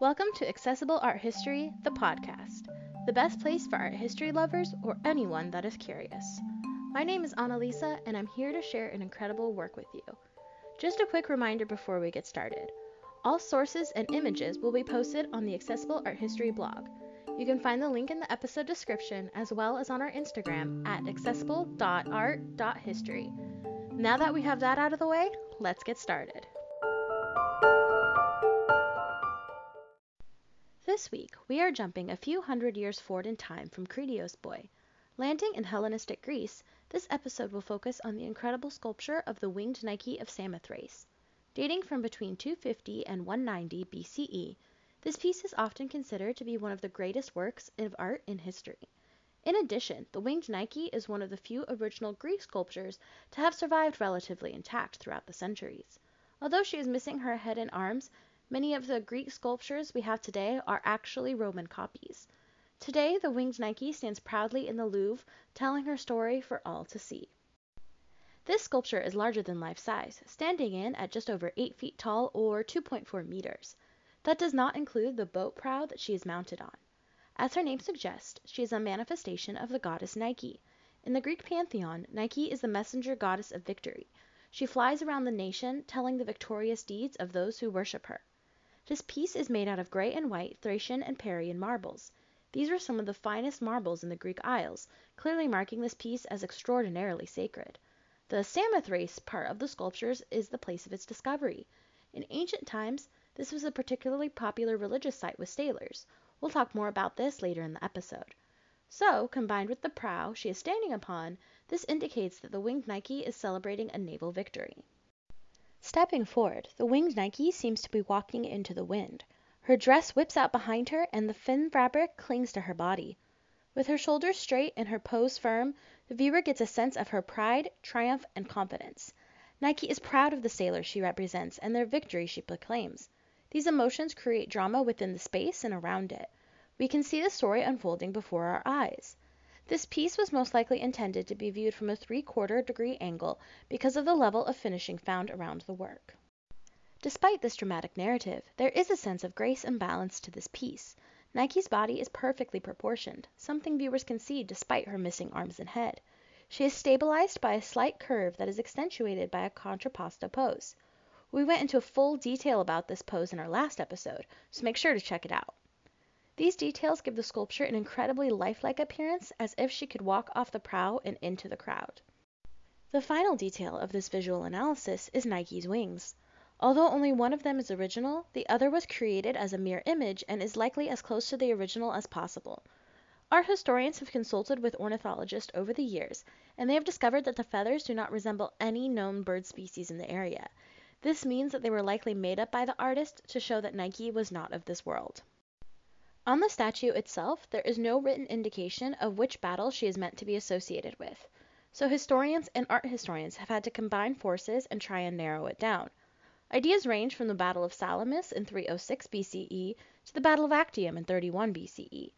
Welcome to Accessible Art History, the podcast, the best place for art history lovers or anyone that is curious. My name is Annalisa, and I'm here to share an incredible work with you. Just a quick reminder before we get started all sources and images will be posted on the Accessible Art History blog. You can find the link in the episode description as well as on our Instagram at accessible.art.history. Now that we have that out of the way, let's get started. This week, we are jumping a few hundred years forward in time from Kritios Boy. Landing in Hellenistic Greece, this episode will focus on the incredible sculpture of the winged Nike of Samothrace. Dating from between 250 and 190 BCE, this piece is often considered to be one of the greatest works of art in history. In addition, the winged Nike is one of the few original Greek sculptures to have survived relatively intact throughout the centuries. Although she is missing her head and arms, Many of the Greek sculptures we have today are actually Roman copies. Today, the winged Nike stands proudly in the Louvre, telling her story for all to see. This sculpture is larger than life size, standing in at just over 8 feet tall or 2.4 meters. That does not include the boat prow that she is mounted on. As her name suggests, she is a manifestation of the goddess Nike. In the Greek pantheon, Nike is the messenger goddess of victory. She flies around the nation, telling the victorious deeds of those who worship her. This piece is made out of gray and white Thracian and Parian marbles. These were some of the finest marbles in the Greek Isles, clearly marking this piece as extraordinarily sacred. The Samothrace part of the sculptures is the place of its discovery. In ancient times, this was a particularly popular religious site with sailors. We'll talk more about this later in the episode. So, combined with the prow she is standing upon, this indicates that the winged Nike is celebrating a naval victory. Stepping forward, the winged Nike seems to be walking into the wind. Her dress whips out behind her and the thin fabric clings to her body. With her shoulders straight and her pose firm, the viewer gets a sense of her pride, triumph, and confidence. Nike is proud of the sailors she represents and their victory she proclaims. These emotions create drama within the space and around it. We can see the story unfolding before our eyes. This piece was most likely intended to be viewed from a three-quarter degree angle because of the level of finishing found around the work. Despite this dramatic narrative, there is a sense of grace and balance to this piece. Nike's body is perfectly proportioned, something viewers can see despite her missing arms and head. She is stabilized by a slight curve that is accentuated by a contrapposto pose. We went into full detail about this pose in our last episode, so make sure to check it out. These details give the sculpture an incredibly lifelike appearance as if she could walk off the prow and into the crowd. The final detail of this visual analysis is Nike's wings. Although only one of them is original, the other was created as a mirror image and is likely as close to the original as possible. Art historians have consulted with ornithologists over the years, and they have discovered that the feathers do not resemble any known bird species in the area. This means that they were likely made up by the artist to show that Nike was not of this world. On the statue itself there is no written indication of which battle she is meant to be associated with, so historians and art historians have had to combine forces and try and narrow it down. Ideas range from the Battle of Salamis in 306 BCE to the Battle of Actium in 31 BCE.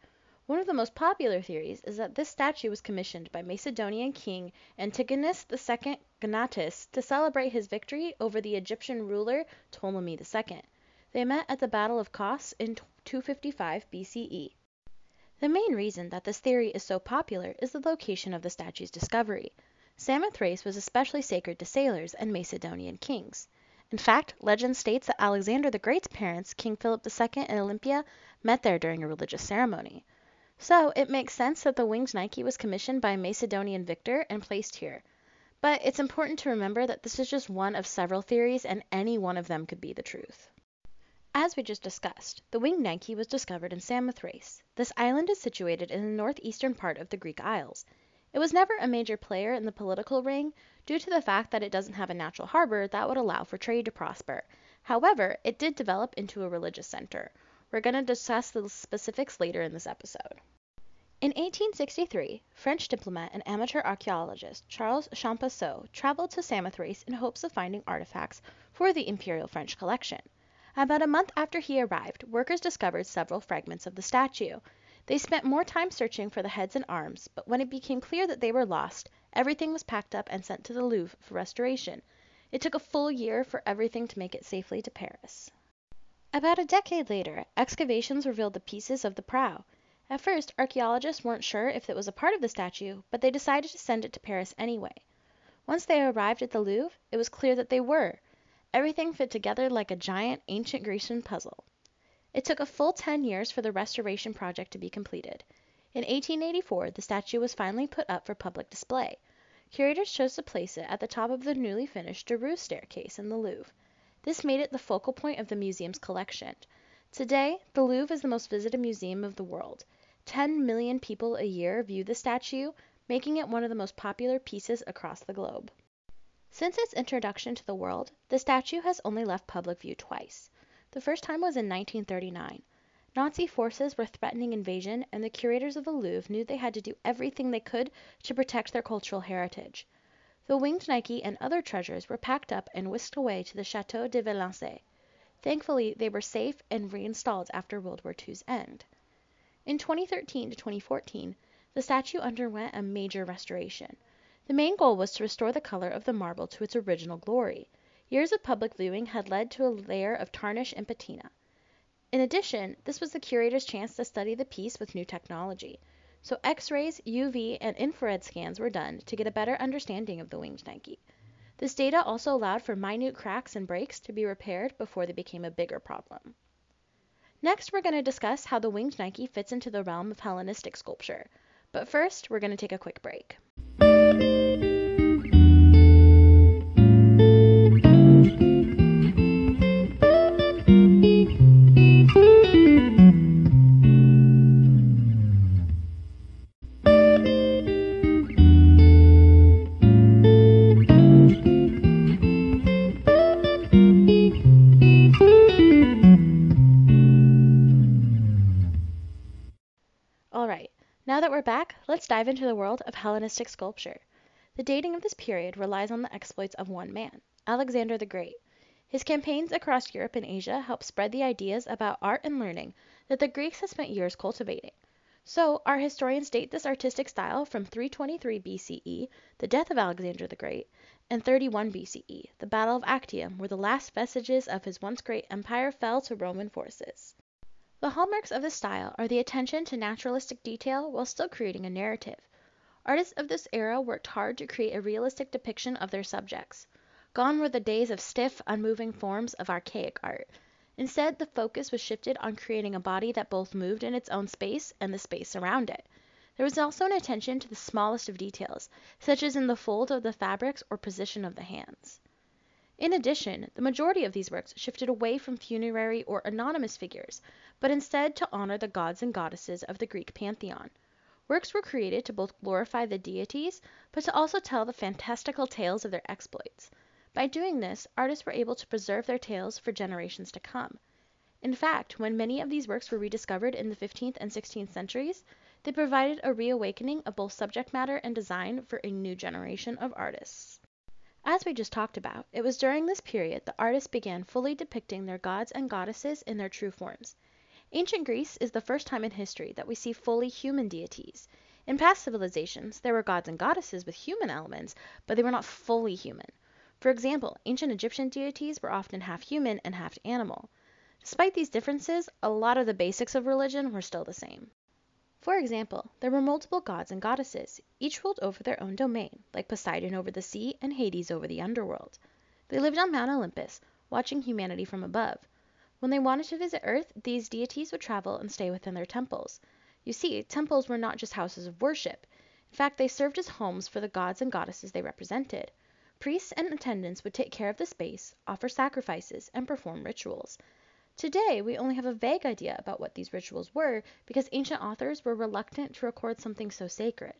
One of the most popular theories is that this statue was commissioned by Macedonian king Antigonus II Gonatas to celebrate his victory over the Egyptian ruler Ptolemy II. They met at the Battle of Kos in 255 BCE. The main reason that this theory is so popular is the location of the statue's discovery. Samothrace was especially sacred to sailors and Macedonian kings. In fact, legend states that Alexander the Great's parents, King Philip II and Olympia, met there during a religious ceremony. So it makes sense that the winged Nike was commissioned by a Macedonian victor and placed here. But it's important to remember that this is just one of several theories and any one of them could be the truth. As we just discussed, the winged Nike was discovered in Samothrace. This island is situated in the northeastern part of the Greek Isles. It was never a major player in the political ring due to the fact that it doesn't have a natural harbor that would allow for trade to prosper. However, it did develop into a religious center. We're going to discuss the specifics later in this episode. In 1863, French diplomat and amateur archaeologist Charles Champoiseau traveled to Samothrace in hopes of finding artifacts for the Imperial French collection. About a month after he arrived, workers discovered several fragments of the statue. They spent more time searching for the heads and arms, but when it became clear that they were lost, everything was packed up and sent to the Louvre for restoration. It took a full year for everything to make it safely to Paris. About a decade later, excavations revealed the pieces of the prow. At first, archaeologists weren't sure if it was a part of the statue, but they decided to send it to Paris anyway. Once they arrived at the Louvre, it was clear that they were. Everything fit together like a giant ancient Grecian puzzle. It took a full ten years for the restoration project to be completed. In 1884 the statue was finally put up for public display. Curators chose to place it at the top of the newly finished Daru staircase in the Louvre. This made it the focal point of the museum's collection. Today, the Louvre is the most visited museum of the world. Ten million people a year view the statue, making it one of the most popular pieces across the globe. Since its introduction to the world, the statue has only left public view twice. The first time was in 1939. Nazi forces were threatening invasion, and the curators of the Louvre knew they had to do everything they could to protect their cultural heritage. The winged Nike and other treasures were packed up and whisked away to the Château de Valençay. Thankfully, they were safe and reinstalled after World War II's end. In 2013 to 2014, the statue underwent a major restoration. The main goal was to restore the color of the marble to its original glory. Years of public viewing had led to a layer of tarnish and patina. In addition, this was the curator's chance to study the piece with new technology. So X-rays, UV, and infrared scans were done to get a better understanding of the winged Nike. This data also allowed for minute cracks and breaks to be repaired before they became a bigger problem. Next, we're going to discuss how the winged Nike fits into the realm of Hellenistic sculpture. But first, we're going to take a quick break. We're let's dive into the world of Hellenistic sculpture. The dating of this period relies on the exploits of one man, Alexander the Great. His campaigns across Europe and Asia helped spread the ideas about art and learning that the Greeks had spent years cultivating. So, our historians date this artistic style from 323 BCE, the death of Alexander the Great, and 31 BCE, the Battle of Actium, where the last vestiges of his once great empire fell to Roman forces. The hallmarks of this style are the attention to naturalistic detail while still creating a narrative. Artists of this era worked hard to create a realistic depiction of their subjects. Gone were the days of stiff, unmoving forms of archaic art. Instead, the focus was shifted on creating a body that both moved in its own space and the space around it. There was also an attention to the smallest of details, such as in the fold of the fabrics or position of the hands. In addition, the majority of these works shifted away from funerary or anonymous figures, but instead to honor the gods and goddesses of the Greek pantheon. Works were created to both glorify the deities, but to also tell the fantastical tales of their exploits. By doing this, artists were able to preserve their tales for generations to come. In fact, when many of these works were rediscovered in the fifteenth and sixteenth centuries, they provided a reawakening of both subject matter and design for a new generation of artists. As we just talked about, it was during this period the artists began fully depicting their gods and goddesses in their true forms. Ancient Greece is the first time in history that we see fully human deities. In past civilizations, there were gods and goddesses with human elements, but they were not fully human. For example, ancient Egyptian deities were often half human and half animal. Despite these differences, a lot of the basics of religion were still the same. For example, there were multiple gods and goddesses, each ruled over their own domain, like Poseidon over the sea and Hades over the underworld. They lived on Mount Olympus, watching humanity from above. When they wanted to visit Earth, these deities would travel and stay within their temples. You see, temples were not just houses of worship. In fact, they served as homes for the gods and goddesses they represented. Priests and attendants would take care of the space, offer sacrifices, and perform rituals. Today, we only have a vague idea about what these rituals were because ancient authors were reluctant to record something so sacred.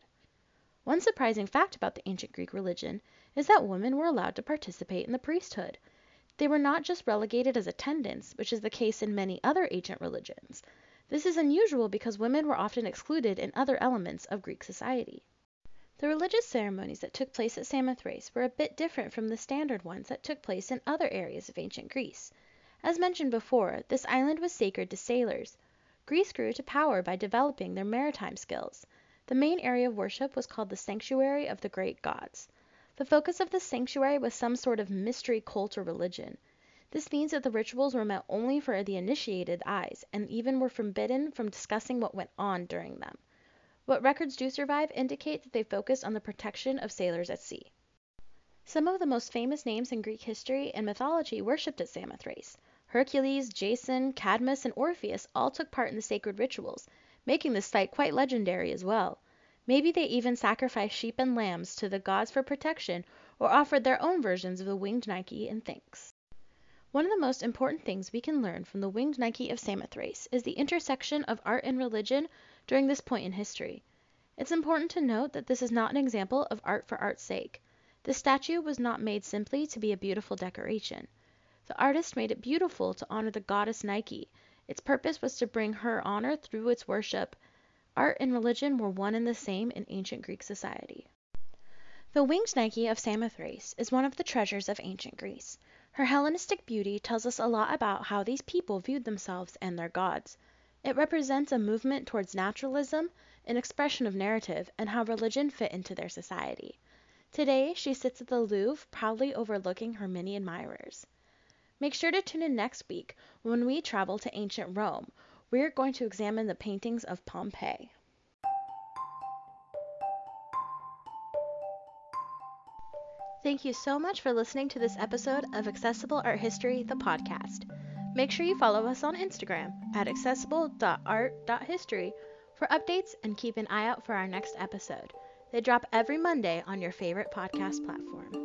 One surprising fact about the ancient Greek religion is that women were allowed to participate in the priesthood. They were not just relegated as attendants, which is the case in many other ancient religions. This is unusual because women were often excluded in other elements of Greek society. The religious ceremonies that took place at Samothrace were a bit different from the standard ones that took place in other areas of ancient Greece. As mentioned before, this island was sacred to sailors. Greece grew to power by developing their maritime skills. The main area of worship was called the Sanctuary of the Great Gods. The focus of this sanctuary was some sort of mystery cult or religion. This means that the rituals were meant only for the initiated eyes and even were forbidden from discussing what went on during them. What records do survive indicate that they focused on the protection of sailors at sea. Some of the most famous names in Greek history and mythology worshipped at Samothrace. Hercules, Jason, Cadmus, and Orpheus all took part in the sacred rituals, making this site quite legendary as well. Maybe they even sacrificed sheep and lambs to the gods for protection or offered their own versions of the winged Nike in thanks. One of the most important things we can learn from the winged Nike of Samothrace is the intersection of art and religion during this point in history. It's important to note that this is not an example of art for art's sake. The statue was not made simply to be a beautiful decoration. The artist made it beautiful to honor the goddess Nike. Its purpose was to bring her honor through its worship. Art and religion were one and the same in ancient Greek society. The winged Nike of Samothrace is one of the treasures of ancient Greece. Her Hellenistic beauty tells us a lot about how these people viewed themselves and their gods. It represents a movement towards naturalism, an expression of narrative, and how religion fit into their society. Today, she sits at the Louvre, proudly overlooking her many admirers. Make sure to tune in next week when we travel to ancient Rome. We're going to examine the paintings of Pompeii. Thank you so much for listening to this episode of Accessible Art History, the podcast. Make sure you follow us on Instagram at accessible.art.history for updates and keep an eye out for our next episode. They drop every Monday on your favorite podcast platform.